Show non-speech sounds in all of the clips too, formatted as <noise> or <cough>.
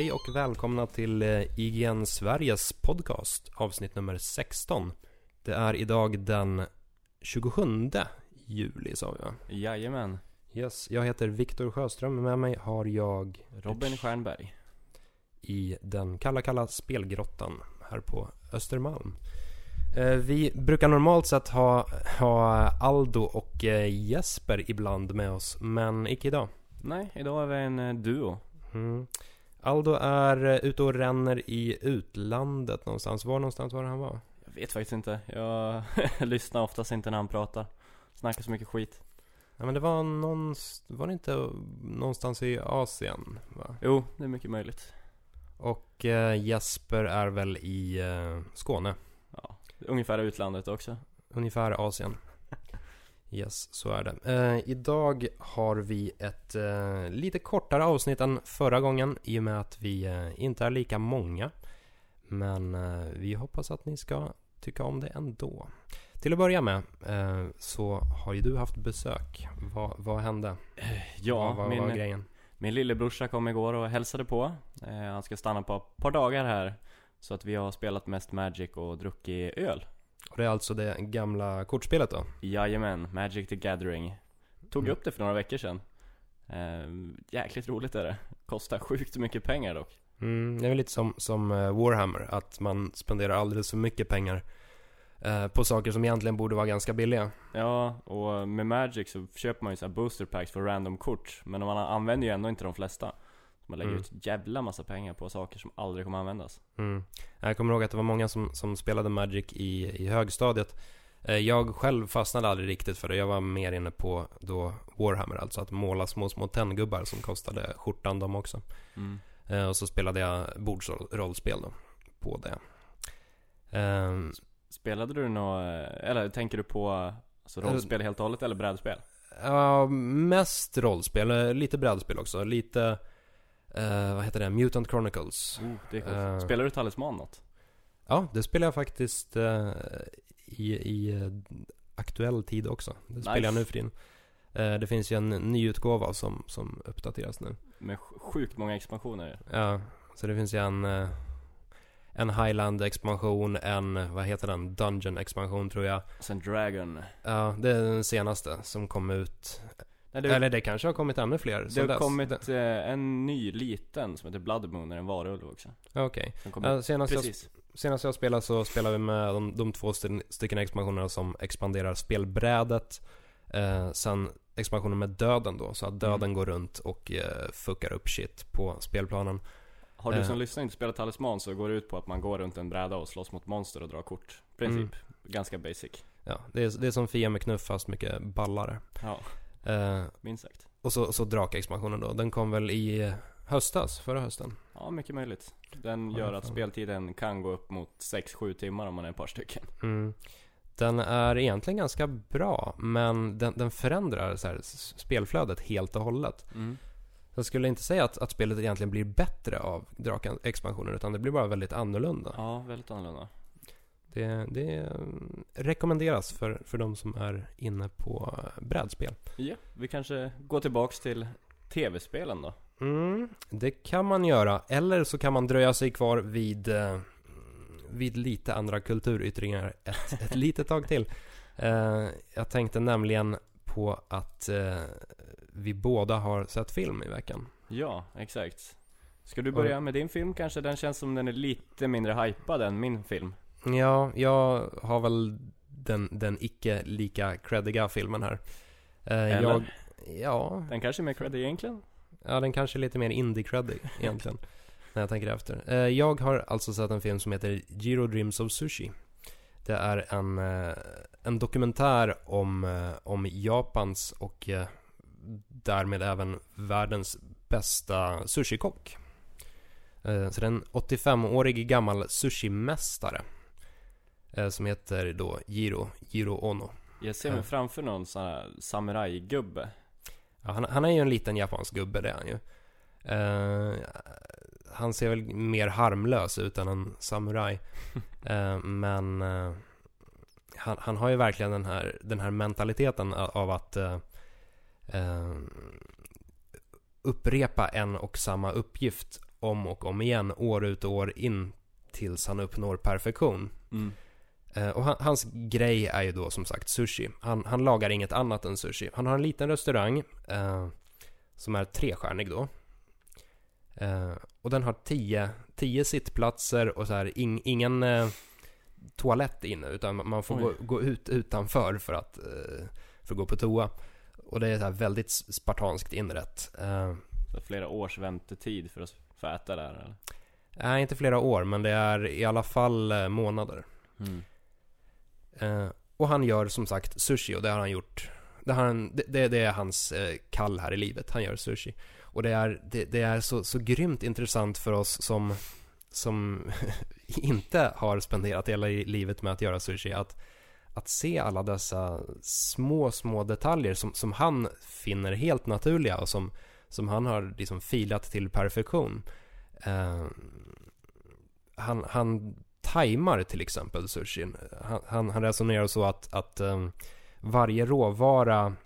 Hej och välkomna till eh, IGN Sveriges podcast, avsnitt nummer 16. Det är idag den 27 juli sa vi va? Jajamän. Yes, jag heter Viktor Sjöström. Med mig har jag Robin Stjernberg. i den kalla, kalla spelgrottan här på Östermalm. Eh, Vi brukar normalt sett ha, ha Aldo och eh, Jesper ibland med oss, men icke idag. Nej, idag är vi en duo. Mm. Aldo är eh, ute och ränner i utlandet någonstans. Var någonstans var det han var? Jag vet faktiskt inte. Jag <laughs> lyssnar oftast inte när han pratar. Snackar så mycket skit. Ja men det var någonstans, var det inte någonstans i Asien va? Jo, det är mycket möjligt. Och eh, Jesper är väl i eh, Skåne, Ja, ungefär utlandet också. ungefär Asien. Yes, så är det. Eh, idag har vi ett eh, lite kortare avsnitt än förra gången i och med att vi eh, inte är lika många. Men eh, vi hoppas att ni ska tycka om det ändå. Till att börja med eh, så har ju du haft besök. Vad, vad hände? Ja, vad, vad var min, grejen? min lillebrorsa kom igår och hälsade på. Eh, han ska stanna på ett par dagar här. Så att vi har spelat mest Magic och druckit öl. Och det är alltså det gamla kortspelet då? Jajamän, Magic the Gathering. Tog Mm. upp det för några veckor sedan. Eh, jäkligt roligt är det. Kostar sjukt mycket pengar dock. Mm, det är väl lite som, som eh, Warhammer, att man spenderar alldeles för mycket pengar eh, på saker som egentligen borde vara ganska billiga. Ja, och med Magic så köper man ju så booster packs för random kort. Men man använder ju ändå inte de flesta. Man lägger Mm. ut jävla massa pengar på saker som aldrig kommer användas. Mm. Jag kommer ihåg att det var många som, som spelade Magic i, i högstadiet. Eh, Jag själv fastnade aldrig riktigt för det. Jag var mer inne på då Warhammer, alltså att måla små, små tenngubbar som kostade skjortan de också. Mm. Eh, Och så spelade jag bordsrollspel då, på det. Ehm, Spelade du något, eller tänker du på alltså, rollspel helt och hållet eller brädspel? Ja, mest rollspel, eh, lite brädspel också. Lite, eh, vad heter det, Mutant Chronicles. Oh, det är. Eh. Spelar du Talisman något? Ja, det spelar jag faktiskt eh, i, i aktuell tid också. Det spelar jag Nice. nu för. Eh, det finns ju en ny utgåva som, som uppdateras nu. Med sj- sjukt många expansioner. Ja, så det finns ju en, en Highland-expansion, en, vad heter den, Dungeon-expansion tror jag. Och sen Dragon. Ja, det är den senaste som kom ut. Nej, det, Eller det kanske har kommit ännu fler det har dess. kommit eh, en ny liten som heter Blood Moon, en varulv också. Okej. Kommer Ja, senast, jag, senast jag spelade så spelade vi med de, de två stycken, stycken expansionerna som expanderar spelbrädet. Eh, sen expansionen med döden då, så att döden Mm. går runt och eh, fuckar upp shit på spelplanen. Har du Eh. som lyssnar inte spelat Talisman så går det ut på att man går runt en bräda och slåss mot monster och drar kort. Princip. Mm. Ganska basic. Ja, det är, det är som Fia med knuff fast mycket ballare. Ja, Eh, minst sagt. och så, så drakexpansionen då, den kom väl i höstas, förra hösten. Ja, mycket möjligt. Den gör att speltiden kan gå upp mot 6-7 timmar om man är ett par stycken. Mm. Den är egentligen ganska bra, men den, den förändrar så här, spelflödet helt och hållet. Mm. Jag skulle inte säga att, att spelet egentligen blir bättre av Draken-expansionen, utan det blir bara väldigt annorlunda. Ja, väldigt annorlunda. Det, det mm, rekommenderas för, för de som är inne på brädspel. Ja, vi kanske går tillbaks till tv-spelen då. Mm, det kan man göra, eller så kan man dröja sig kvar vid, eh, vid lite andra kulturyttringar ett, <laughs> ett litet tag till. Eh, jag tänkte nämligen på att eh, vi båda har sett film i veckan. Ja, exakt. Ska du börja med din film kanske? Den känns som den är lite mindre hypad än min film. Ja, jag har väl den, den icke lika creddiga filmen här. Eh, Eller? Jag, ja, Den kanske är mer creddig egentligen? ja, den kanske är lite mer indie-creddig egentligen. <laughs> när jag tänker efter. Eh, jag har alltså sett en film som heter Jiro Dreams of Sushi. Det är en, eh, en dokumentär om, om Japans och därmed även världens bästa sushikock. Så det är en 85-årig gammal sushimästare. Eh, Som heter då Jiro, Jiro Ono. Jag ser mig Ja. framför någon sån här samurajgubbe. Ja, han, han är ju en liten japansk gubbe, det är han ju. Eh, han ser väl mer harmlös ut än en samuraj. <laughs> Eh, men eh, han, han har ju verkligen den här, den här mentaliteten av att eh, eh, upprepa en och samma uppgift om och om igen, år ut och år in, tills han uppnår perfektion. Mm. Eh, och han, hans grej är ju då som sagt sushi. Han, han lagar inget annat än sushi. Han har en liten restaurang eh, som är trestjärnig då. Eh, och den har tio, tio sittplatser och så här ing, ingen eh, toalett inne utan man får gå, gå ut utanför för att, eh, för att gå på toa. Och det är så här väldigt spartanskt inrett. Eh, Så flera års väntetid för att få äta där eller? Nej, inte flera år, men det är i alla fall månader. Mm. Eh, och han gör som sagt sushi och det har han gjort. Det, har han, det- det, det är hans eh, kall här i livet. Han gör sushi. Och det är, det, det är så, så grymt intressant för oss som, som <laughs> inte har spenderat hela livet med att göra sushi. Att, att se alla dessa små, små detaljer som, som han finner helt naturliga och som, som han har liksom filat till perfektion. Eh, han, han tajmar till exempel sushin. Han, han, han resonerar så att, att ehm, varje råvara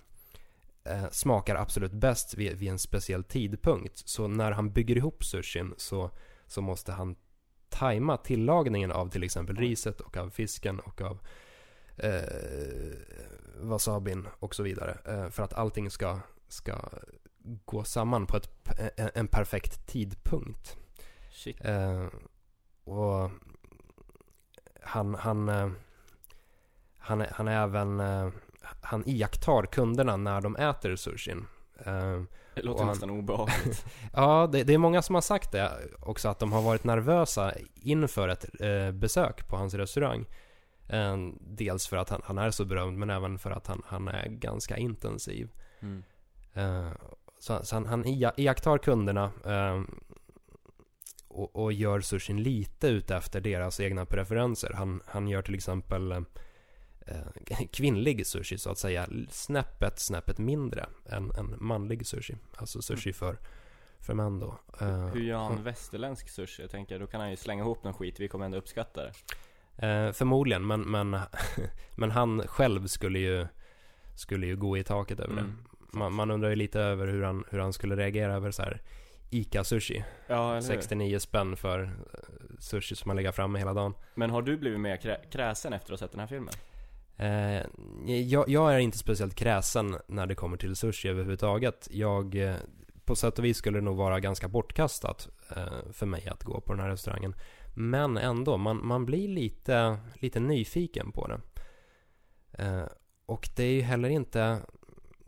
eh, smakar absolut bäst vid, vid en speciell tidpunkt. Så när han bygger ihop sushin så, så måste han tajma tillagningen av till exempel riset och av fisken och av eh, wasabin och så vidare. Eh, för att allting ska, ska gå samman på ett, en, en perfekt tidpunkt. Eh, och han, han, eh, han, han är även, eh, han iakttar kunderna när de äter sushin. Eh, Det låter han- nästan obehagligt. <laughs> ja, det, det är många som har sagt det också, att de har varit nervösa inför ett eh, besök på hans restaurang. Eh, dels för att han, han är så berömd, men även för att han, han är ganska intensiv. Mm. Eh, så, så han, han ia- iakttar kunderna och, och gör sushin lite ute efter deras egna preferenser. Han, han gör till exempel eh, <laughs> kvinnlig sushi så att säga snäppet, snäppet mindre än, än manlig sushi. Alltså sushi för, för män då. Eh, Hur gör han västerländsk sushi? Jag tänker, då kan han ju slänga ihop någon skit, vi kommer ändå uppskatta det. Eh, förmodligen, men, men, <laughs> men han själv skulle ju, skulle ju gå i taket över Mm. det. Man, man undrar ju lite över hur han, hur han skulle reagera över så här Ica-sushi. Ja, eller hur? 69 spänn för eh, sushi som man lägger framme hela dagen. Men har du blivit mer krä- kräsen efter att ha sett den här filmen? Eh, jag, jag är inte speciellt kräsen när det kommer till sushi överhuvudtaget. Jag, eh, på sätt och vis skulle det nog vara ganska bortkastat eh, för mig att gå på den här restaurangen. Men ändå, man, man blir lite, lite nyfiken på det. Eh, och det är ju heller inte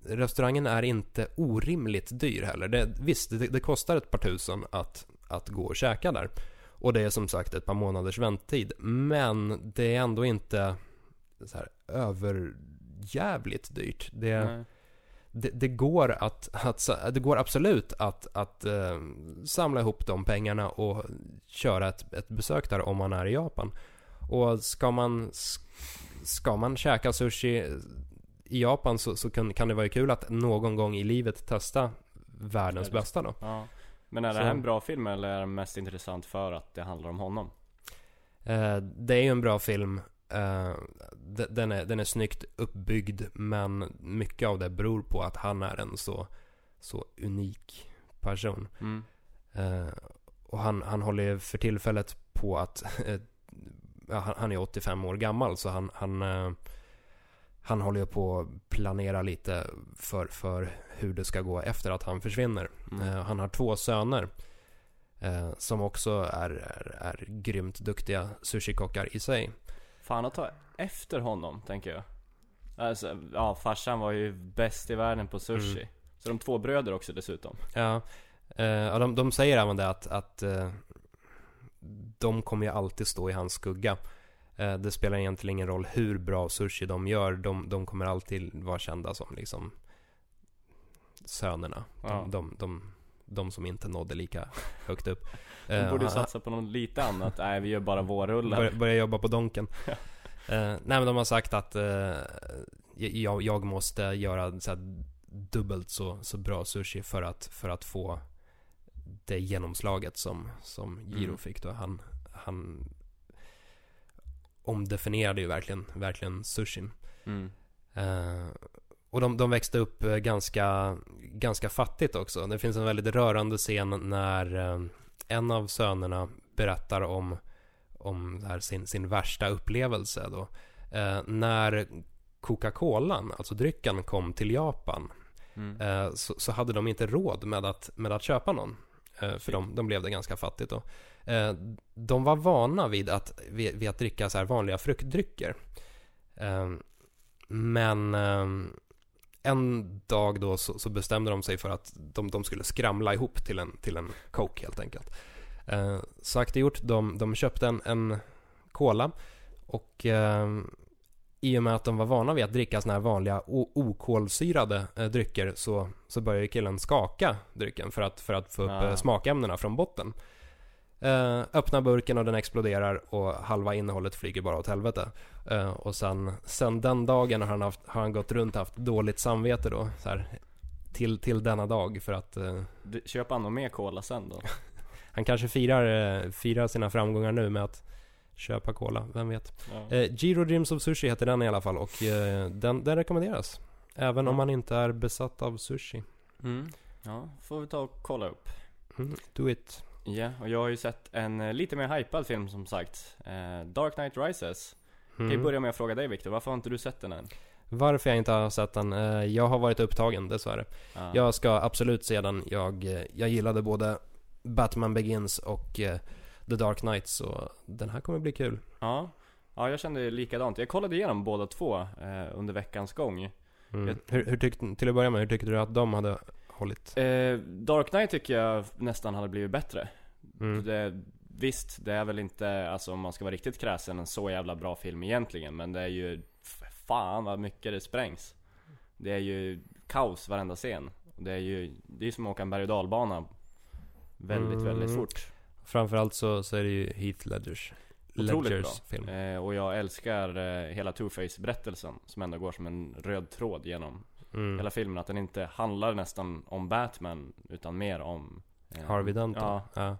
Restaurangen är inte orimligt dyr heller. Det, visst, det, det kostar ett par tusen att, att gå och käka där. Och det är som sagt ett par månaders väntetid. Men det är ändå inte så här överjävligt dyrt. Det, det, det, går att, att, det går absolut att, att eh, samla ihop de pengarna och köra ett, ett besök där om man är i Japan. Och ska man, ska man käka sushi i Japan så, så kan, kan det vara kul att någon gång i livet testa världens bästa då. Ja. Men är det Så- här en bra film eller är den mest intressant för att det handlar om honom? Eh, det är ju en bra film. Eh, de- den, är, den är snyggt uppbyggd men mycket av det beror på att han är en så, så unik person. Mm. Eh, och han, han håller för tillfället på att <laughs> eh, han är 85 år gammal så han, han, eh, han håller ju på att planera lite för, för hur det ska gå efter att han försvinner. Mm. Eh, han har två söner eh, som också är, är, är grymt duktiga sushikockar i sig. Fan att ta efter honom, tänker jag. Alltså, ja, farsan var ju bäst i världen på sushi. Mm. Så de två bröder också dessutom. Ja, eh, och de, de säger även det att, att eh, de kommer ju alltid stå i hans skugga. Eh, det spelar egentligen ingen roll hur bra sushi de gör. De, de kommer alltid vara kända som liksom sönerna. De, Ja. de, de, de som inte nådde lika högt upp. <laughs> De Eh, borde ju han- satsa på något lite annat. Nej, vi gör bara vårrullar. Börja, börja jobba på Donken. <laughs> Ja. Eh, nej men de har sagt att eh, jag, jag måste göra så dubbelt så, så bra sushi för att, för att få det genomslaget som, som Giro Mm. fick då. Han, han omdefinierade ju verkligen, verkligen sushin. Mm. Eh, och de, de växte upp eh, ganska, ganska fattigt också. Det finns en väldigt rörande scen när, eh, en av sönerna berättar om, om här sin, sin värsta upplevelse då. Eh, när Coca-Colan, alltså drycken, kom till Japan Mm. eh, så, så hade de inte råd med att, med att köpa någon. Eh, för de, de blev det ganska fattigt då. Eh, de var vana vid att, vid, att dricka så här vanliga fruktdrycker. Eh, men eh, en dag då så, bestämde de sig för att de, de skulle skramla ihop till en, till en Coke helt enkelt. Eh, sagt och gjort, de, de köpte en, en Cola och eh, i och med att de var vana vid att dricka såna här vanliga okolsyrade eh, drycker så, så började killen skaka drycken för att, för att få upp Ah. smakämnena från botten. Eh, öppnar burken och den exploderar och halva innehållet flyger bara åt helvete. Eh, och sen, sen den dagen har han, haft, har han gått runt och haft dåligt samvete då. Så här, till, till denna dag för att eh, Du- Köper han nog mer cola sen då? <laughs> han kanske firar, eh, firar sina framgångar nu med att köpa cola, vem vet. Ja. Eh, Giro Dreams of Sushi heter den i alla fall och eh, den, den rekommenderas. Även om Ja. man inte är besatt av sushi. Mm. Ja, får vi ta och kolla upp. Mm, do it. Ja, och jag har ju sett en eh, lite mer hypad film som sagt. Eh, Dark Knight Rises. Kan ju Mm. börja med att fråga dig Viktor, varför har inte du sett den än? Varför jag inte har sett den? Eh, jag har varit upptagen dessvärre. Ja. Jag ska absolut se den. Jag, eh, jag gillade både Batman Begins och eh, The Dark Knight så den här kommer bli kul. Ja. ja, jag kände likadant. Jag kollade igenom båda två eh, under veckans gång. Mm. Jag- Hur, hur tyckte, till att börja med, hur tyckte du att de hade hållit? Dark Knight tycker jag nästan hade blivit bättre. Mm. Det, visst, det är väl inte, alltså om man ska vara riktigt kräsen, en så jävla bra film egentligen. Men det är ju, fan vad mycket det sprängs. Det är ju kaos varenda scen. Det är ju, det är som att åka en berg och dalbana. Väldigt, Mm. väldigt fort. Framförallt så, så är det ju Heath Ledgers, Otroligt Ledgers bra. film. Eh, och jag älskar eh, hela Two-Face berättelsen som ändå går som en röd tråd genom Mm. hela filmen. Att den inte handlar nästan om Batman, utan mer om eh, Harvey Dent? Ja, ja.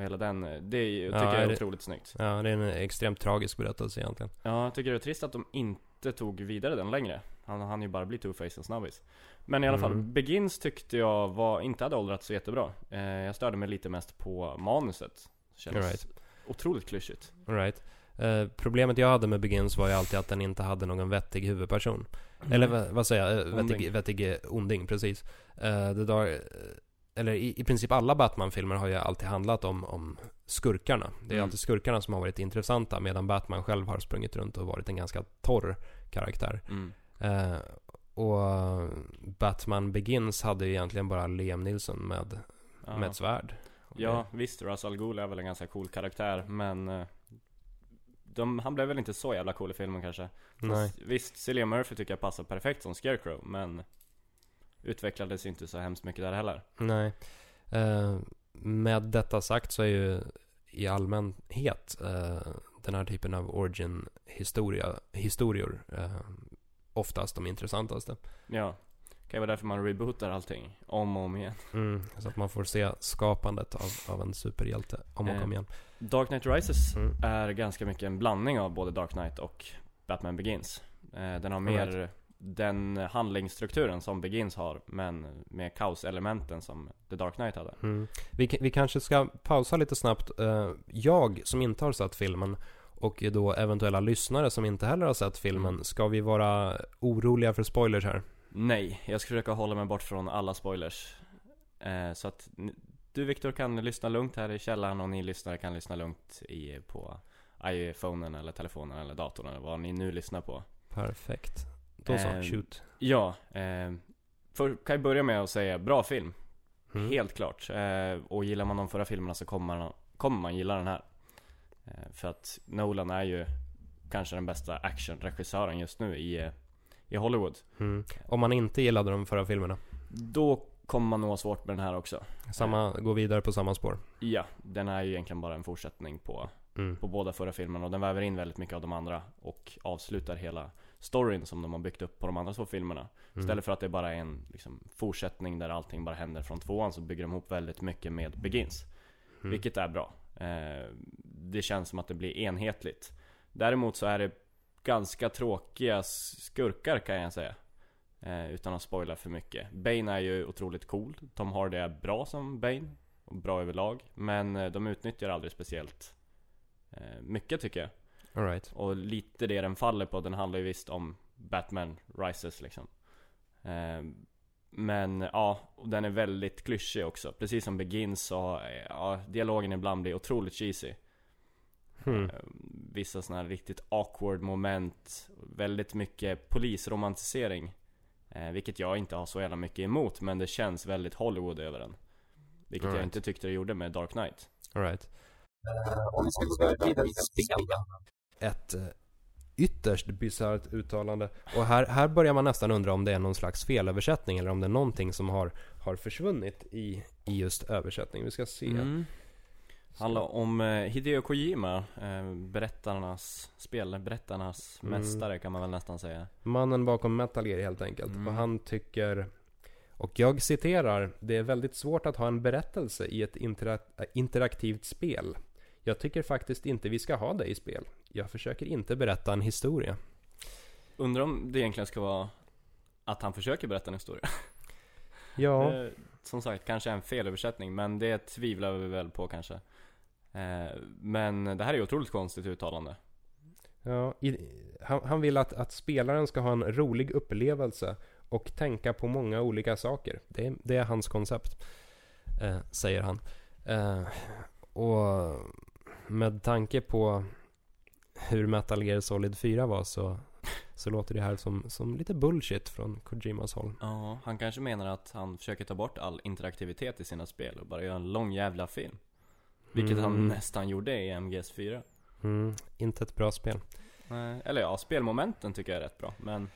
Och hela den, eh, det är, ju- Ja, tycker jag är det- otroligt snyggt. Ja, det är en extremt tragisk berättelse egentligen. Ja, jag tycker det är trist att de inte tog vidare den längre. Han hann ju bara bli Two-Face en snabbis. Men i alla fall, Mm. Begins tyckte jag var, inte hade åldrats så jättebra. Eh, jag störde mig lite mest på manuset. Kändes Right. otroligt klyschigt. Right. Eh, problemet jag hade med Begins var ju alltid att den inte hade någon vettig huvudperson. Eller vad, vad säger jag? Eh, Vettig, Onding. vettig onding, precis. Eh, det där, eh, eller i, i princip alla Batman-filmer har ju alltid handlat om, om skurkarna. Det är Mm. alltid skurkarna som har varit intressanta medan Batman själv har sprungit runt och varit en ganska torr karaktär. Mm. Eh, och Batman Begins hade ju egentligen bara Liam Neeson med, Ja. med ett svärd. Ja, visst. Russ Al Ghul är väl en ganska cool karaktär, men eh, de, han blev väl inte så jävla cool i filmen kanske. Fast, visst, Cillian Murphy tycker jag passar perfekt som Scarecrow, men utvecklades inte så hemskt mycket där heller. Nej. Eh, med detta sagt så är ju i allmänhet eh, den här typen av origin historia, historier eh, oftast de intressantaste. Ja, kan ju vara därför man rebootar allting om och om igen. Mm, så att man får se skapandet av, av en superhjälte om och Eh, om igen. Dark Knight Rises Mm. är ganska mycket en blandning av både Dark Knight och Batman Begins. Eh, den har mer Alright. Den handlingsstrukturen som Begins har, men med kaoselementen som The Dark Knight hade. Mm. Vi, vi kanske ska pausa lite snabbt. Eh, jag som inte har sett filmen och då eventuella lyssnare som inte heller har sett filmen. Ska vi vara oroliga för spoilers här? Nej, jag ska försöka hålla mig bort från alla spoilers. Eh, så att du Viktor kan lyssna lugnt här i källaren och ni lyssnare kan lyssna lugnt i, på iPhonen eller telefonen eller datorn eller vad ni nu lyssnar på. Perfekt. Då så, Eh, shoot. Ja, eh, för, kan jag börja med att säga bra film. Mm. Helt klart. Eh, och gillar man de förra filmerna så kommer man, kommer man gilla den här. Eh, för att Nolan är ju kanske den bästa actionregissören just nu i, eh, i Hollywood. Mm. Om man inte gillade de förra filmerna. Då kommer man nog ha svårt med den här också. Samma, gå vidare på samma spår. Ja, den är ju egentligen bara en fortsättning på, Mm. på båda förra filmerna och den väver in väldigt mycket av de andra och avslutar hela storyn som de har byggt upp på de andra två filmerna. Mm. Istället för att det bara är en liksom, fortsättning där allting bara händer från tvåan så bygger de ihop väldigt mycket med Begins. Mm. Vilket är bra. Eh, det känns som att det blir enhetligt. Däremot så är det ganska tråkiga skurkar kan jag säga. Eh, utan att spoila för mycket. Bane är ju otroligt cool. Tom Hardy är bra som Bane. och bra överlag. Men eh, de utnyttjar aldrig speciellt eh, mycket tycker jag. Alright. Och lite det den faller på, den handlar ju visst om Batman Rises liksom. Eh, men ja, och den är väldigt klyschig också. Precis som Begins så, ja, dialogen ibland blir otroligt cheesy. Hmm. Eh, Vissa sådana här riktigt awkward moment. Väldigt mycket polisromantisering. Eh, vilket jag inte har så jävla mycket emot, men det känns väldigt Hollywood över den. Vilket jag Alright. inte tyckte det gjorde med Dark Knight. Alright. Om vi ska gå vidare till spel Ett eh, ytterst bisarrt uttalande. Och här, här börjar man nästan undra om det är någon slags felöversättning eller om det är någonting som har, har försvunnit i, i just översättning. Vi ska se. Mm. Handlar om eh, Hideo Kojima, eh, berättarnas, spelberättarnas Mm. mästare kan man väl nästan säga. Mannen bakom Metal Gear helt enkelt. Mm. Och han tycker, och jag citerar, det är väldigt svårt att ha en berättelse i ett interak- interaktivt spel. Jag tycker faktiskt inte vi ska ha det i spel. Jag försöker inte berätta en historia. Undrar om det egentligen ska vara att han försöker berätta en historia. <laughs> Ja, Eh, som sagt, kanske en felöversättning, men det tvivlar vi väl på kanske. Eh, men det här är ju otroligt konstigt uttalande. ja i, han, han vill att, att spelaren ska ha en rolig upplevelse och tänka på många olika saker. Det, det är hans koncept, eh, säger han. Eh, och med tanke på hur Metal Gear Solid 4 var så, så låter det här som, som lite bullshit från Kojimas håll. Ja, han kanske menar att han försöker ta bort all interaktivitet i sina spel och bara göra en lång jävla film. Vilket han Mm. nästan gjorde i MGS4. Mm, inte ett bra spel. Eh, Eller ja, spelmomenten tycker jag är rätt bra, men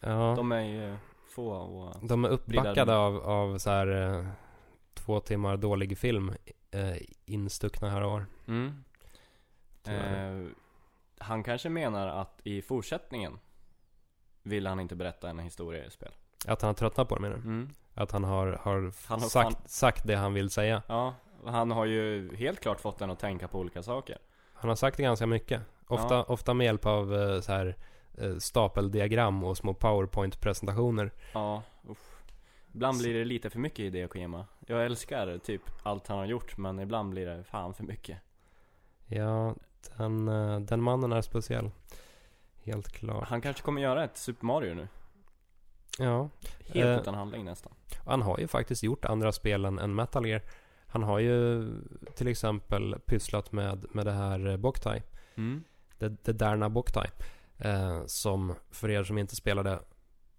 Ja, de, de är ju få och... är uppbackade av, av så här eh, två timmar dålig film eh, instuckna här och var. Mm. Eh, han kanske menar att i fortsättningen vill han inte berätta en historia i spel. Att han har tröttnat på det menar du? Mm. Att han har, har, Han har sagt, fan- sagt det han vill säga. Ja, han har ju helt klart fått den att tänka på olika saker. Han har sagt det ganska mycket. Ofta, Ja. ofta med hjälp av eh, så här eh, stapeldiagram och små powerpoint-presentationer. Ja, uff. Ibland blir det lite för mycket i det Kojima. Jag älskar typ allt han har gjort, men ibland blir det fan för mycket. Ja, den, eh, den mannen är speciell. Helt klart. Han kanske kommer göra ett Super Mario nu. Ja, Helt Eh. utan handling nästan. han har ju faktiskt gjort andra spel än, Metal Gear. Han har ju till exempel pysslat med, med det här eh, Boktai. Mm. Det, det Derna Boktai. Eh, som för er som inte spelade,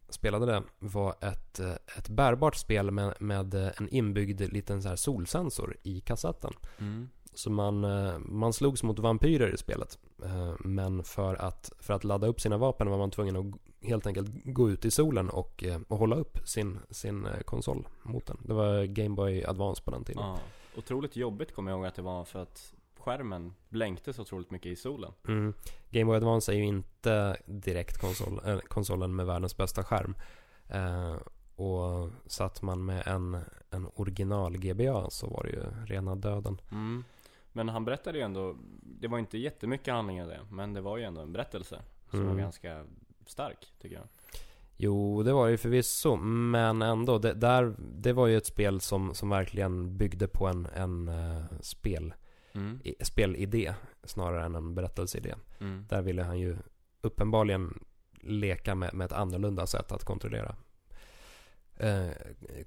spelade det var ett, eh, ett bärbart spel med, med en inbyggd liten så här solsensor i kassetten. Mm. Så man, eh, man slogs mot vampyrer i spelet. Eh, Men för att, för att ladda upp sina vapen var man tvungen att helt enkelt gå ut i solen och, eh, och hålla upp sin, sin konsol mot den. Det var Game Boy Advance på den tiden. Ja. Otroligt jobbigt kommer jag ihåg att det var för att skärmen blänkte så otroligt mycket i solen. Mm. Game Boy Advance är ju inte direkt konsol, äh, konsolen med världens bästa skärm. Eh, och satt man med en, en original GBA så var det ju rena döden. Mm. Men han berättade ju ändå, det var inte jättemycket handling i det, men det var ju ändå en berättelse som Mm. var ganska stark, tycker jag. Jo, det var det ju förvisso. Men ändå, det, där, det var ju ett spel som, som verkligen byggde på en, en uh, spel, Mm. i, spelidé snarare än en berättelseidé. Mm. Där ville han ju uppenbarligen leka med, med ett annorlunda sätt att kontrollera eh,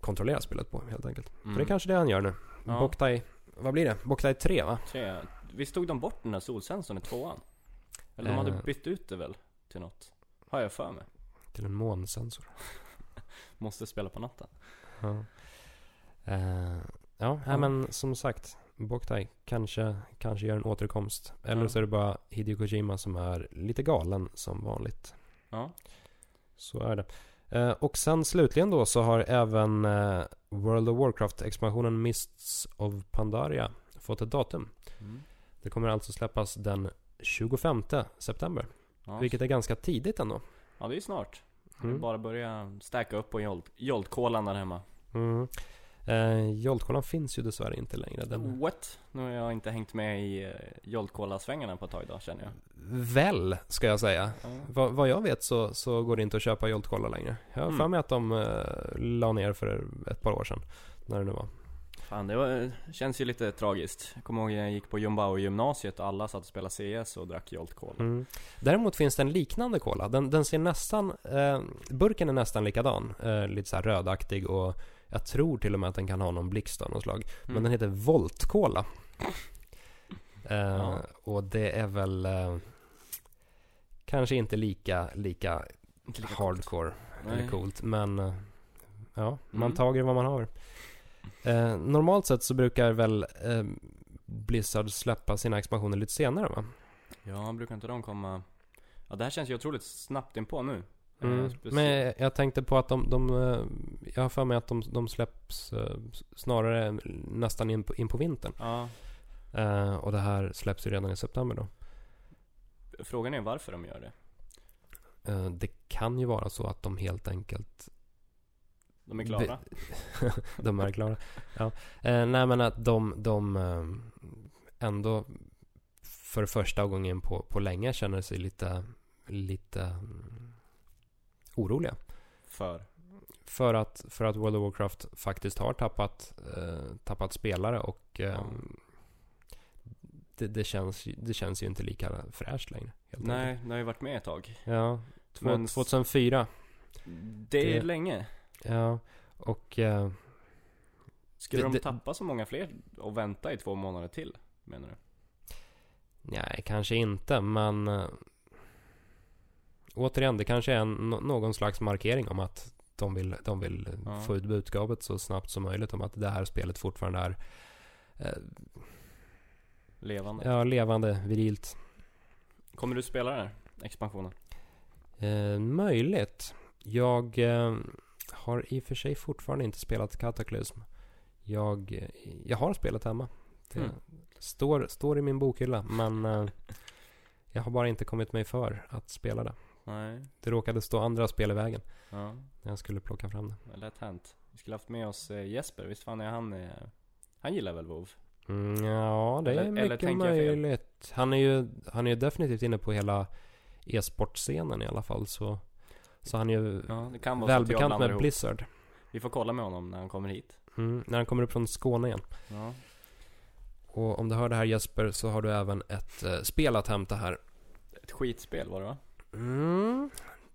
kontrollera spelet på helt enkelt. För det är Mm. kanske det han gör nu. Ja. Boktai, vad blir det? Boktai 3 va? Tre. Visst tog de bort den där solsensorn i tvåan? Eller de hade Eh. bytt ut det väl till något? Har jag för mig. Till en månsensor. <laughs> Måste spela på natten. Ja, eh, ja nej, men som sagt. Boktai kanske, kanske gör en återkomst. Eller Ja. så är det bara Hideo Kojima som är lite galen som vanligt. Ja. Så är det. Eh, och sen slutligen då så har även eh, World of Warcraft-expansionen Mists of Pandaria fått ett datum. Mm. Det kommer alltså släppas den 25 september. Ja. Vilket är ganska tidigt ändå. ja, det är ju snart. Det är Mm. bara börja stacka upp på jolt, joltkolan där hemma. Mm. Eh, Joltkolan finns ju dessvärre inte längre. Den, What? Nu har jag inte hängt med i uh, joltkola-svängarna på ett tag idag känner jag. Väl, ska jag säga. Ja. Va, vad jag vet så, så går det inte att köpa Jolt Cola längre. Jag har Mm. för mig att de eh, la ner för ett par år sedan. När det nu var. Fan det var, känns ju lite tragiskt. Jag kommer ihåg när jag gick på Jumbao gymnasiet och alla satt och spelade CS och drack Jolt Cola. Mm. Däremot finns det en liknande cola. Den, den ser nästan, eh, burken är nästan likadan. Eh, lite så rödaktig och jag tror till och med att den kan ha någon blixt av något slag. Men Mm. den heter Volt Cola. <laughs> Eh, Ja. Och det är väl eh, kanske inte lika, lika lika coolt. hardcore eller Nej. coolt. Men eh, ja, man Mm. tager vad man har. Normalt sett så brukar väl Blizzard släppa sina expansioner lite senare va? Ja, brukar inte de komma... Ja det här känns ju otroligt snabbt inpå nu. Mm. Eh, Men jag tänkte på att de, de eh, jag har för mig att de, de släpps eh, snarare nästan in på, in på vintern. Ja, Eh, och det här släpps ju redan i september då. frågan är varför de gör det. Eh, det kan ju vara så att de helt enkelt De är klara. <laughs> de är klara. Ja. Eh, nej men att de, de eh, ändå för första gången på, på länge känner sig lite, lite mm, oroliga. För. För att, för att World of Warcraft faktiskt har tappat, eh, tappat spelare och eh, Ja. det, det, känns, det känns ju inte lika fräscht längre. Nej, enkelt. det har ju varit med ett tag. Ja, två, Men- 2004. Det är Det- länge. Ja, och eh, Skulle Det- de tappa så många fler och vänta i två månader till? Menar du? nej, kanske inte, men eh, återigen, det kanske är en, nå- någon slags markering om att de vill, de vill Ja. få ut budskapet så snabbt som möjligt om att det här spelet fortfarande är eh, Levande. ja, levande, virilt. Kommer du spela den här expansionen? Eh, möjligt. Jag eh, har i och för sig fortfarande inte spelat Cataclysm. Jag, eh, jag har spelat hemma. Det Mm. står, står i min bokhylla, men eh, jag har bara inte kommit mig för att spela det. Nej. Det råkade stå andra spel i vägen Ja, när jag skulle plocka fram det. det är lätt hänt. Vi skulle haft med oss eh, Jesper, visst fan är han eh, Han gillar väl WoW? Mm, ja, det är Eller- eller mycket möjligt. Han är, ju, han är ju definitivt inne på hela e-sportscenen i alla fall. Så, så han är ju Ja, välbekant med ihop. Blizzard. Vi får kolla med honom när han kommer hit. Mm, när han kommer upp från Skåne igen. Ja. Och om du hör det här Jesper så har du även ett eh, spel att hämta här. Ett skitspel var det va? Mm,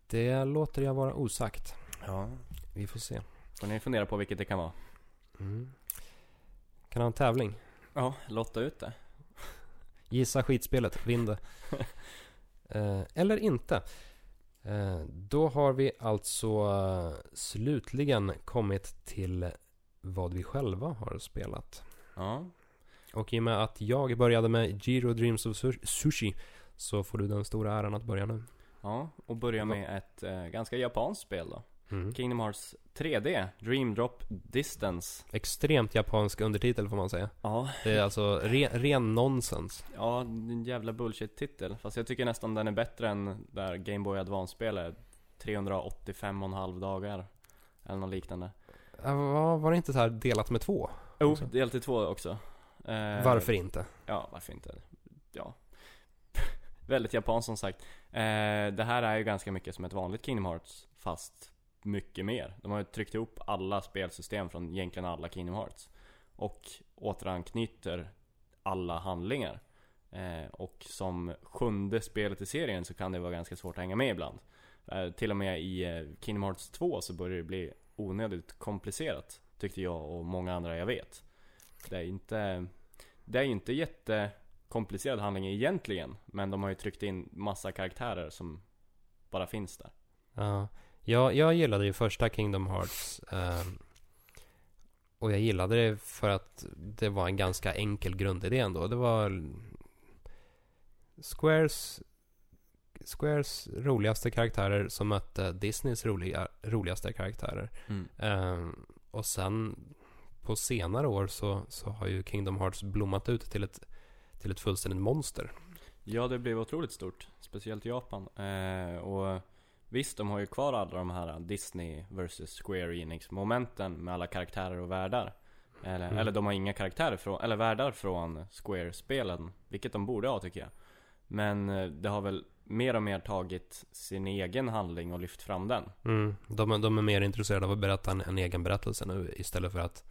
det låter jag vara osagt. Ja. Vi får se. Får ni fundera på vilket det kan vara? Mm. Kan ha en tävling. Ja, lotta ut det. Gissa skitspelet, vinn det. <laughs> eh, eller inte. Eh, då har vi alltså eh, slutligen kommit till vad vi själva har spelat. Ja. Och i och med att jag började med Giro Dreams of Sush- Sushi så får du den stora äran att börja nu. Ja, och börja med ett eh, ganska japanskt spel då. Mm. Kingdom Hearts 3D, Dream Drop Distance. Extremt japansk undertitel får man säga. Ja, Det är alltså re, ren nonsens. ja, en jävla bullshit-titel. Fast jag tycker nästan den är bättre än där Game Boy Advance-spelet. 385,5 dagar. Eller något liknande. Ja, var- det inte så här delat med två? Jo, Också. del till två också. Eh, Varför inte? Ja, varför inte? Ja. Väldigt japanskt som sagt. Eh, det här är ju ganska mycket som ett vanligt Kingdom Hearts, fast mycket mer. De har ju tryckt ihop alla spelsystem från egentligen alla Kingdom Hearts. Och återanknyter alla handlingar. Eh, och som sjunde spelet i serien så kan det vara ganska svårt att hänga med ibland. Eh, till och med i eh, Kingdom Hearts 2 så börjar det bli onödigt komplicerat. Tyckte jag och många andra jag vet. Det är inte Det är ju inte jättekomplicerad handling egentligen Men de har ju tryckt in massa karaktärer som bara finns där Ja, jag, jag gillade ju första Kingdom Hearts. ehm, och jag gillade det för att det var en ganska enkel grundidé ändå. Det var Squares, Squares roligaste karaktärer som mötte Disneys roliga, roligaste karaktärer. Ehm, och sen på senare år så, så har ju Kingdom Hearts blommat ut till ett, till ett fullständigt monster. Ja det blev otroligt stort. Speciellt i Japan. Eh, Och visst de har ju kvar alla de här Disney vs Square Enix momenten med alla karaktärer och världar. Eller, Mm. eller de har inga karaktärer från, eller världar från Square-spelen Vilket de borde ha tycker jag. Men eh, det har väl mer och mer tagit sin egen handling och lyft fram den. Mm, de, är- de är mer intresserade av att berätta en, en egen berättelse nu istället för att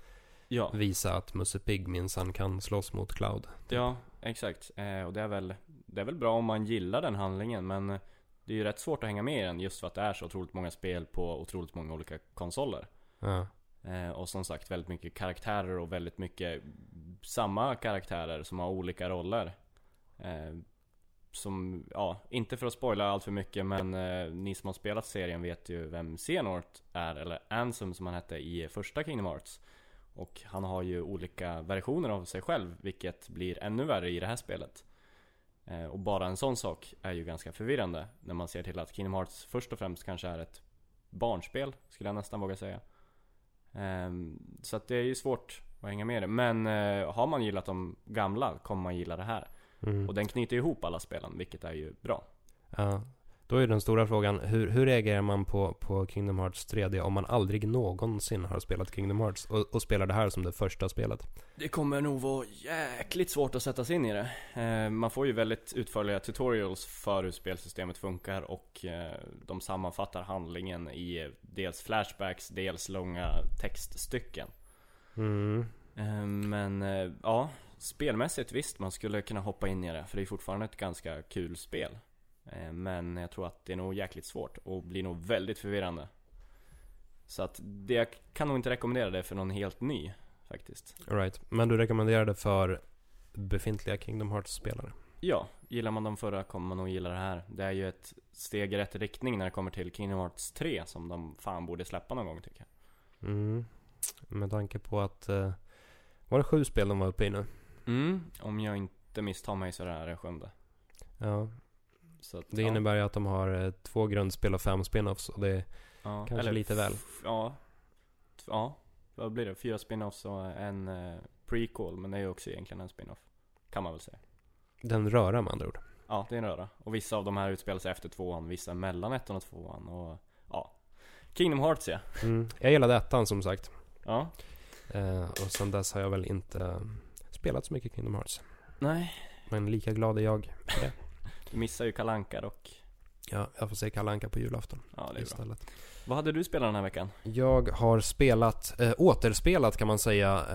Ja, visa att Musse Pigg minsann kan slåss mot Cloud. ja exakt. Eh, och det är, väl, det är väl bra om man gillar den handlingen men eh, det är ju rätt svårt att hänga med i den just för att det är så otroligt många spel på otroligt många olika konsoler. Ja. Eh, och som sagt väldigt mycket karaktärer och väldigt mycket samma karaktärer som har olika roller. Eh, som, ja, inte för att spoila allt för mycket men eh, ni som har spelat serien vet ju vem Xehanort är, eller Ansem som han hette i första Kingdom Hearts. Och han har ju olika versioner av sig själv, vilket blir ännu värre i det här spelet. Eh, och bara en sån sak är ju ganska förvirrande när man ser till att Kingdom Hearts först och främst kanske är ett barnspel, skulle jag nästan våga säga. Ehm, så att det är ju svårt att hänga med i det. Men eh, har man gillat de gamla kommer man gilla det här. Mm. Och den knyter ihop alla spelen, vilket är ju bra. ja. Då är den stora frågan, hur, hur reagerar man på, på Kingdom Hearts 3D om man aldrig någonsin har spelat Kingdom Hearts och, och spelar det här som det första spelet? Det kommer nog vara jäkligt svårt att sätta sig in i det. Eh, man får ju väldigt utförliga tutorials för hur spelsystemet funkar och eh, de sammanfattar handlingen i eh, dels flashbacks, dels långa textstycken. Mm. Eh, men eh, ja, spelmässigt visst, man skulle kunna hoppa in i det. För det är fortfarande ett ganska kul spel. Eh, men jag tror att det är nog jäkligt svårt och blir nog väldigt förvirrande. Så att det, jag kan nog inte rekommendera det för någon helt ny faktiskt. All right. Men du rekommenderar det för befintliga Kingdom Hearts-spelare? Ja, gillar man de förra kommer man nog gilla det här. Det är ju ett steg i rätt riktning när det kommer till Kingdom Hearts 3 som de fan borde släppa någon gång tycker jag. Mm. Med tanke på att... Eh, var det sju spel de var uppe i nu? Mm, om jag inte misstar mig så är det här det sjunde. Ja. Så att, Det ja, innebär ju att de har eh, två grundspel och fem spin-offs och det är ja, kanske lite väl. Ja, ja, vad blir det? Fyra spin-offs och en eh, prequel, men det är ju också egentligen en spin-off. Kan man väl säga. den röra med andra ord. Ja, det är en röra. Och vissa av de här utspelar sig efter tvåan, vissa mellan ettan och tvåan och ja. Kingdom Hearts ja. Mm. Jag gillade ettan som sagt. Ja. Eh, och sen dess har jag väl inte eh, spelat så mycket Kingdom Hearts. Nej. Men lika glad är jag för det. Du missar ju Kalanka och Ja, jag får se Kalle Anka på julafton Ja, det är bra. istället. Vad hade du spelat den här veckan? Jag har spelat, eh, återspelat kan man säga.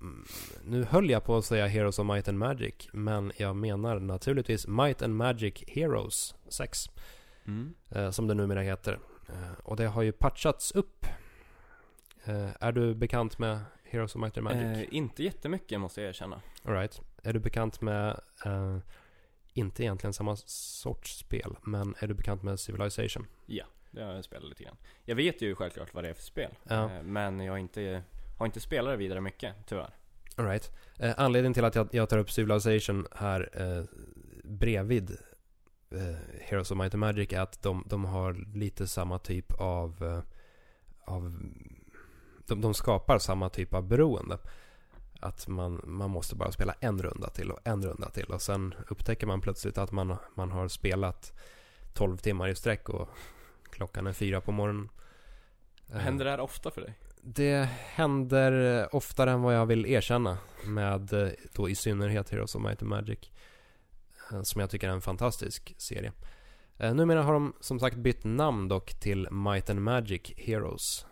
Mm, nu höll jag på att säga Heroes of Might and Magic, men jag menar naturligtvis Might and Magic Heroes 6. Mm. eh, som det numera heter. Och det har ju patchats upp. Är du bekant med Heroes of Might and Magic? Eh, inte jättemycket måste jag erkänna. All right. Är du bekant med, inte egentligen samma sorts spel, men är du bekant med Civilization? Ja, det har jag spelat lite grann. Jag vet ju självklart vad det är för spel. Ja. Eh, men jag har inte, har inte spelat det vidare mycket, tyvärr. All right. Eh, anledningen till att jag, jag tar upp Civilization här eh, bredvid eh, Heroes of Might and Magic är att de, de har lite samma typ av, eh, av de, de skapar samma typ av beroende. Att man, man måste bara spela en runda till och en runda till och sen upptäcker man plötsligt att man, man har spelat 12 timmar i sträck och klockan är fyra på morgonen. Eh, Händer det här ofta för dig? det händer eh, oftare än vad jag vill erkänna med eh, då i synnerhet Heroes of Might and Magic. Som jag tycker är en fantastisk serie. Numera har de som sagt bytt namn dock till Might and Magic Heroes.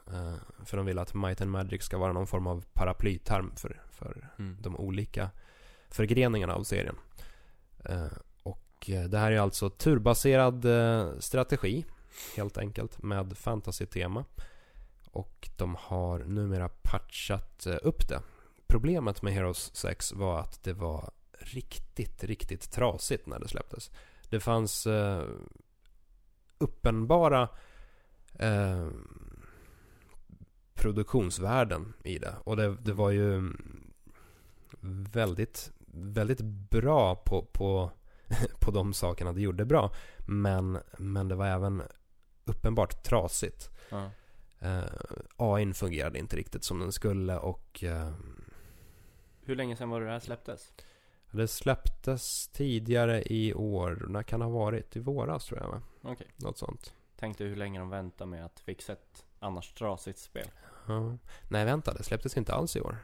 För de vill att Might and Magic ska vara någon form av paraplyterm för, för Mm. de olika förgreningarna av serien. Eh, Och eh, det här är alltså turbaserad eh, strategi helt enkelt med fantasy-tema. Och de har numera patchat upp det. Problemet med Heroes 6 var att det var riktigt, riktigt trasigt när det släpptes. Det fanns eh, uppenbara eh, produktionsvärden i det. Och det, det var ju väldigt, väldigt bra på, på, <laughs> på de sakerna det gjorde bra. Men, men det var även uppenbart trasigt. Ja. Uh, AIn fungerade inte riktigt som den skulle och eh, Hur länge sedan var det det här släpptes? det släpptes tidigare i år. När kan det ha varit? I våras tror jag va? Okej. Något sånt. Tänkte hur länge de väntar med att fixa ett annars trasigt spel. Ja. Nej vänta, det släpptes inte alls i år.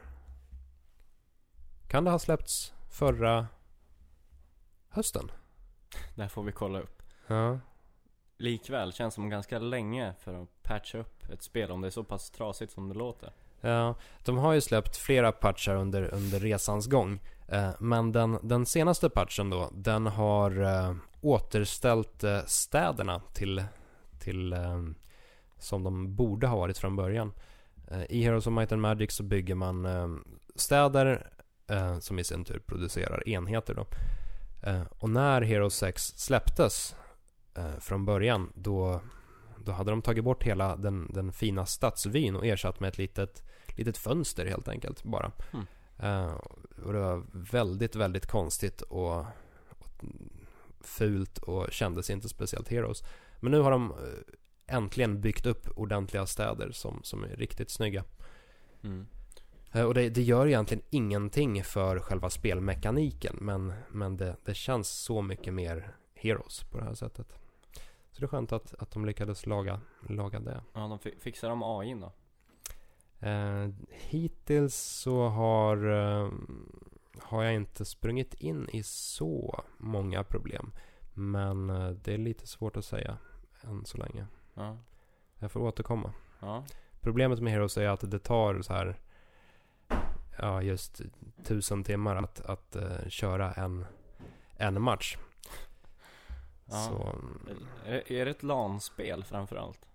Kan det ha släppts förra hösten? Det här får vi kolla upp. Ja. Likväl känns som ganska länge för att patcha upp ett spel om det är så pass trasigt som det låter. Ja, de har ju släppt flera patchar under, under resans gång. Eh, men den, den senaste patchen då, den har eh, återställt eh, städerna till, till som de borde ha varit från början. I Heroes of Might and Magic så bygger man städer eh, som i sin tur producerar enheter då. Eh, och när Heroes 6 släpptes eh, från början då, då hade de tagit bort hela den, den fina stadsvyn och ersatt med ett litet, litet fönster helt enkelt bara. Mm. Eh, och det var väldigt, väldigt konstigt och, och fult och kändes inte speciellt Heroes. Men nu har de eh, äntligen byggt upp ordentliga städer som, som är riktigt snygga. Mm. Eh, Och det, det gör egentligen ingenting för själva spelmekaniken men, men det, det känns så mycket mer Heroes på det här sättet. Så det är skönt att, att de lyckades laga, laga det. Ja, de fi- fixar de AI då? Eh, hittills så har, eh, har jag inte sprungit in i så många problem. Men eh, det är lite svårt att säga än så länge. Ja. Jag får återkomma. Ja. Problemet med Heroes är att det tar så här Ja just tusen timmar att, att eh, köra en, en match. ja. Så Är, är det ett LAN-spel framförallt?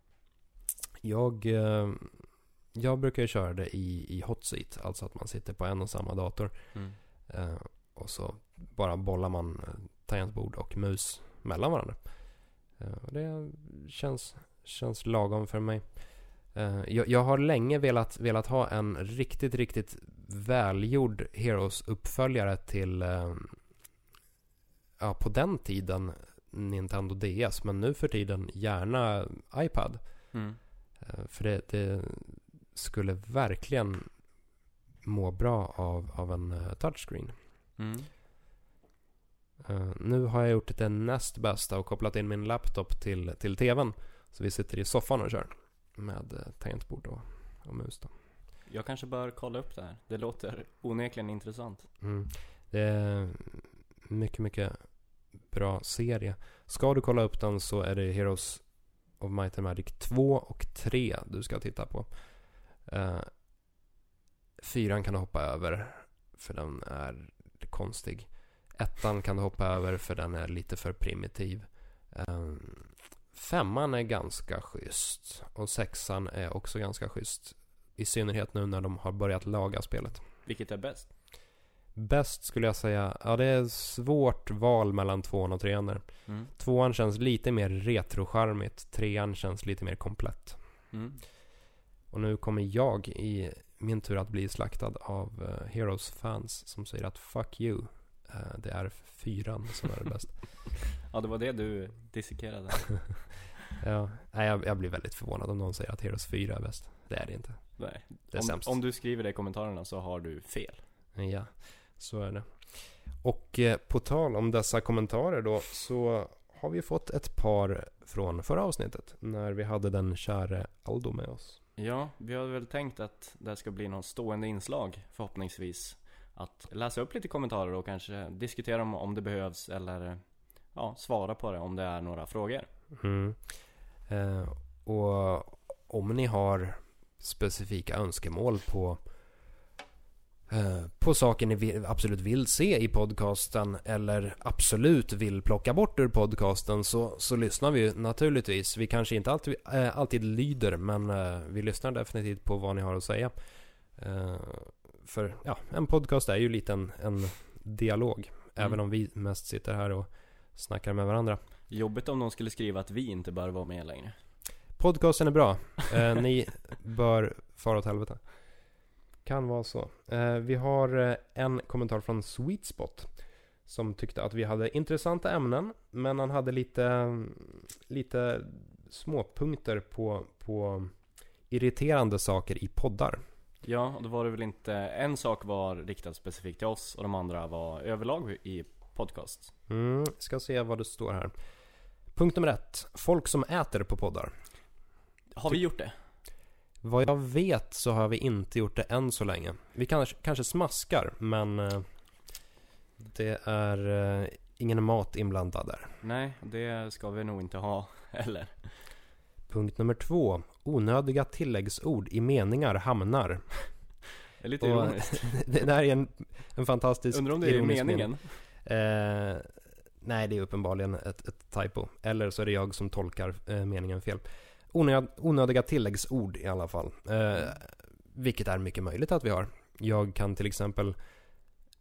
jag, eh, jag brukar ju köra det i, i hot seat. Alltså att man sitter på en och samma dator. Mm. Eh, och så bara bollar man tangentbord och mus mellan varandra. Det känns, känns lagom för mig. Eh, jag, jag har länge velat, velat ha en riktigt, riktigt välgjord Heroes-uppföljare till eh, ja, på den tiden Nintendo DS, men nu för tiden gärna iPad. Mm. Eh, För det, det skulle verkligen må bra av, av en touchscreen. Mm. Eh, nu har jag gjort det näst bästa och kopplat in min laptop till, till tvn. Så vi sitter i soffan och kör med eh, tangentbord och, och mus. Då. Jag kanske bör kolla upp det här. Det låter onekligen intressant. Mm. Det är mycket, mycket bra serie. Ska du kolla upp den så är det Heroes of Might and Magic 2 och 3 du ska titta på. Uh, fyran kan du hoppa över för den är konstig. Ettan kan du hoppa över för den är lite för primitiv. Eh, femman är ganska schysst. Och sexan är också ganska schysst. I synnerhet nu när de har börjat laga spelet. Vilket är bäst? Bäst skulle jag säga, ja det är svårt val mellan tvåan och trean där. Mm. Tvåan känns lite mer retrocharmigt, trean känns lite mer komplett. Mm. Och nu kommer jag i min tur att bli slaktad av uh, Heroes-fans som säger att fuck you. Uh, det är fyran som är bäst. <laughs> Ja, det var det du dissekerade. <laughs> ja, nej, jag, jag blir väldigt förvånad om någon säger att Heroes 4 är bäst. Det är det inte. Nej. Det är Om, sämst. om du skriver det i kommentarerna så har du fel. Ja, så är det. Och eh, på tal om dessa kommentarer då så har vi fått ett par från förra avsnittet när vi hade den käre Aldo med oss. Ja, vi har väl tänkt att det ska bli något stående inslag förhoppningsvis. Att läsa upp lite kommentarer och kanske diskutera om, om det behövs eller ja, svara på det om det är några frågor. Mm. Eh, och om ni har specifika önskemål på eh, på saker ni absolut vill se i podcasten eller absolut vill plocka bort ur podcasten så, så lyssnar vi naturligtvis. Vi kanske inte alltid, eh, alltid lyder men eh, vi lyssnar definitivt på vad ni har att säga. Eh, för ja, en podcast är ju lite en, en dialog. Även Mm. om vi mest sitter här och snackar med varandra. Jobbigt om de skulle skriva att vi inte bör vara med längre. Podcasten är bra. Eh, ni bör fara åt helvete. Kan vara så. Eh, vi har eh, en kommentar från Sweet Spot. Som tyckte att vi hade intressanta ämnen. Men han hade lite, lite småpunkter på, på irriterande saker i poddar. Ja, och då var det väl inte, en sak var riktad specifikt till oss och de andra var överlag i podcast. Mm, ska se vad det står här. Punkt nummer ett. Folk som äter på poddar. Har vi gjort det? Vad jag vet så har vi inte gjort det än så länge. Vi kanske, kanske smaskar, men eh, det är eh, ingen mat inblandad där. Nej, det ska vi nog inte ha <laughs> heller. Punkt nummer två. onödiga tilläggsord i meningar hamnar. <laughs> Det är lite Och- ironiskt. <laughs> det där är en, en fantastisk Undrar om det är ironisk meningen? Eh, nej, det är uppenbarligen ett, ett typo. Eller så är det jag som tolkar eh, meningen fel. Onöd, onödiga tilläggsord i alla fall. Eh, vilket är mycket möjligt att vi har. Jag kan till exempel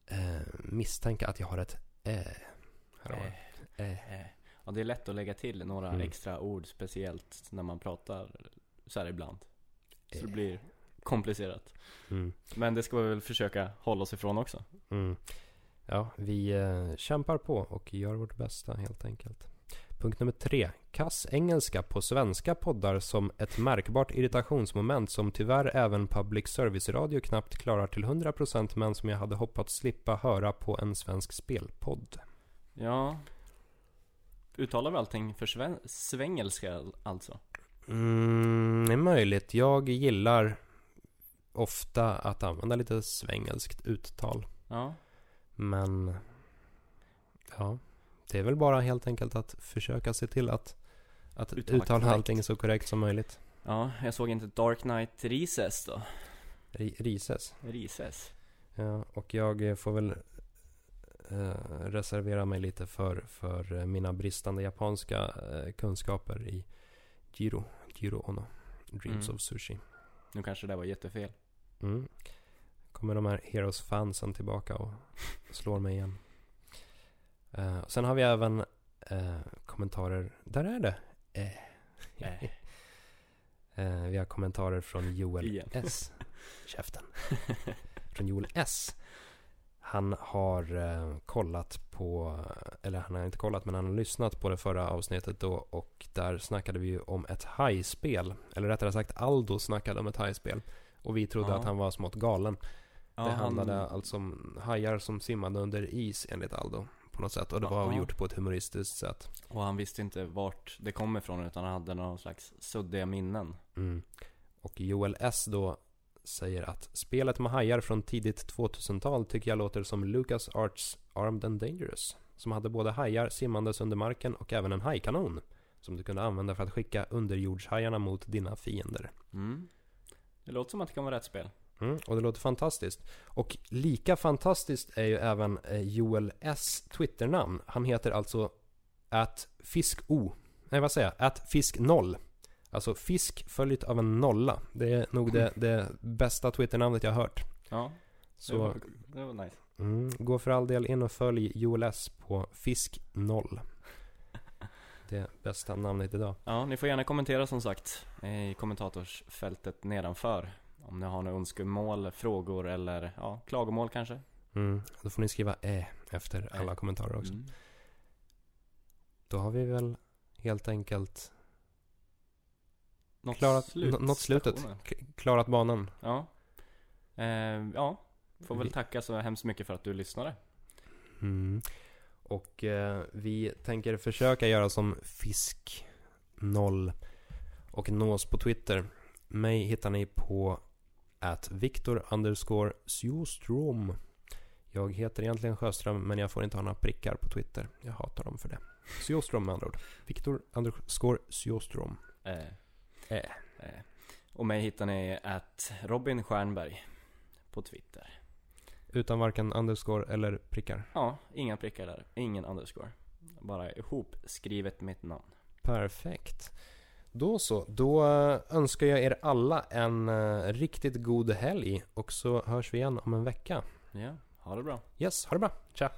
eh, misstänka att jag har ett eh. Här eh. Eh, Ja, det är lätt att lägga till några Mm. extra ord, speciellt när man pratar så här ibland. Så det blir komplicerat. Mm. Men det ska vi väl försöka hålla oss ifrån också. Mm. Ja, vi eh, kämpar på och gör vårt bästa helt enkelt. Punkt nummer tre. Kass engelska på svenska poddar som ett märkbart irritationsmoment som tyvärr även public service-radio knappt klarar till 100% men som jag hade hoppats slippa höra på en svensk spelpodd. Ja. Uttalar vi allting för sven- svengelska alltså? Mm, det är möjligt. Jag gillar ofta att använda lite svengelskt uttal. Ja. Men ja, det är väl bara helt enkelt att försöka se till att, att Uttala uttala korrekt. allting så korrekt som möjligt. Ja, jag såg inte Dark Knight Rises då. Ri- Rises. Rises. Ja, och jag får väl eh, reservera mig lite för, för mina bristande japanska eh, kunskaper i Giro, Giro Ono, Dreams Mm. of Sushi. Nu kanske det var jättefel. Mm. Kommer de här Heroes-fansen tillbaka och slår mig igen. Och sen har vi även eh, kommentarer. Där är det. Eh, <laughs> vi har kommentarer från Joel. S. Käften. Från Joel S. Han har kollat på, eller han har inte kollat men han har lyssnat på det förra avsnittet då och där snackade vi ju om ett hajspel. Eller rättare sagt Aldo snackade om ett hajspel. Och vi trodde Ja. att han var smått galen. Ja, det han- handlade alltså om hajar som simmade under is enligt Aldo. På något sätt. Och det var Ja. gjort på ett humoristiskt sätt. Och han visste inte vart det kom ifrån utan han hade någon slags suddiga minnen. Mm. Och Joel S då säger att spelet med hajar från tidigt 2000-tal tycker jag låter som Lucas Arts Armed and Dangerous. Som hade både hajar simmandes under marken och även en hajkanon. Som du kunde använda för att skicka underjordshajarna mot dina fiender. Mm. Det låter som att det kan vara rätt spel. Mm, och det låter fantastiskt. Och lika fantastiskt är ju även eh, Joel S Twitternamn. Han heter alltså att fisko. Nej vad säger jag? Att fisk noll. Alltså fisk följt av en nolla. Det är nog det, det bästa Twitternamnet jag har hört. Ja, det Så var, det var nice. mm, gå för all del in och följ Joel S på fisk noll. <laughs> Det bästa namnet idag. Ja, ni får gärna kommentera som sagt i kommentatorsfältet nedanför. Om ni har några önskemål, frågor eller ja, klagomål kanske. Mm, då får ni skriva ä efter alla kommentarer också. Mm. Då har vi väl helt enkelt Något klarat, slut, nå- nått slutet. klarat banan. Ja. Eh, ja, får väl tacka så hemskt mycket för att du lyssnade. Mm. Och eh, vi tänker försöka göra som Fisk 0 och nå oss på Twitter. Mig hittar ni på at Viktor underscore Sjostrom. Jag heter egentligen Sjöström men jag får inte ha några prickar på Twitter. Jag hatar dem för det. Sjostrom med andra ord. Viktor underscore Sjostrom. Eh, Eh. eh. Och mig hittar ni att Robin Stjernberg på Twitter. Utan varken underscore eller prickar. Ja, inga prickar där. Ingen underscore. Bara ihop skrivet mitt namn. Perfekt. Då så. Då eh, önskar jag er alla en eh, riktigt god helg och så hörs vi igen om en vecka. Ja, ha det bra. Yes, ha det bra. Tja!